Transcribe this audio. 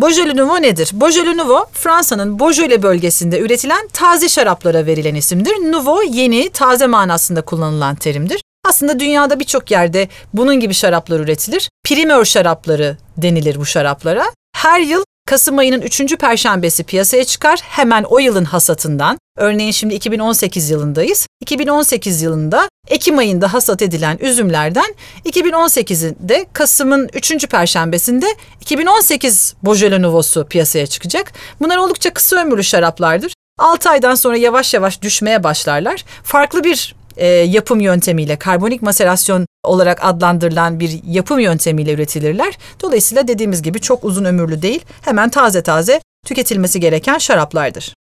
Beaujolais Nouveau nedir? Beaujolais Nouveau, Fransa'nın Beaujolais bölgesinde üretilen taze şaraplara verilen isimdir. Nouveau, yeni, taze manasında kullanılan terimdir. Aslında dünyada birçok yerde bunun gibi şaraplar üretilir. Primör şarapları denilir bu şaraplara. Her yıl Kasım ayının 3. perşembesi piyasaya çıkar. Hemen o yılın hasatından. Örneğin şimdi 2018 yılındayız. 2018 yılında Ekim ayında hasat edilen üzümlerden 2018'de Kasım'ın 3. perşembesinde 2018 Beaujolais Nouveau'su piyasaya çıkacak. Bunlar oldukça kısa ömürlü şaraplardır. 6 aydan sonra yavaş yavaş düşmeye başlarlar. Farklı bir e, yapım yöntemiyle karbonik maserasyon olarak adlandırılan bir yapım yöntemiyle üretilirler. Dolayısıyla dediğimiz gibi çok uzun ömürlü değil, hemen taze taze tüketilmesi gereken şaraplardır.